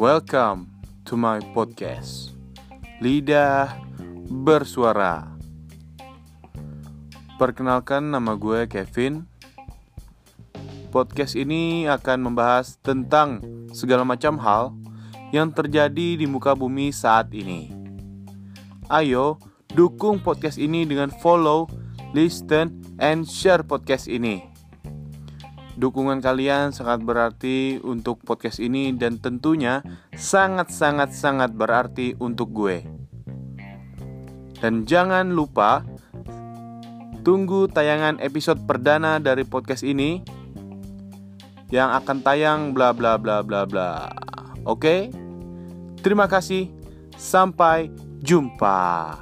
Welcome to my podcast. Lidah Bersuara. Perkenalkan nama gue Kevin. Podcast ini akan membahas tentang segala macam hal yang terjadi di muka bumi saat ini. Ayo dukung podcast ini dengan follow, listen, and share podcast ini Dukungan kalian sangat berarti untuk podcast ini dan tentunya sangat-sangat-sangat berarti untuk gue. Dan jangan lupa tunggu tayangan episode perdana dari podcast ini yang akan tayang bla bla bla bla bla. Oke? Terima kasih. Sampai jumpa.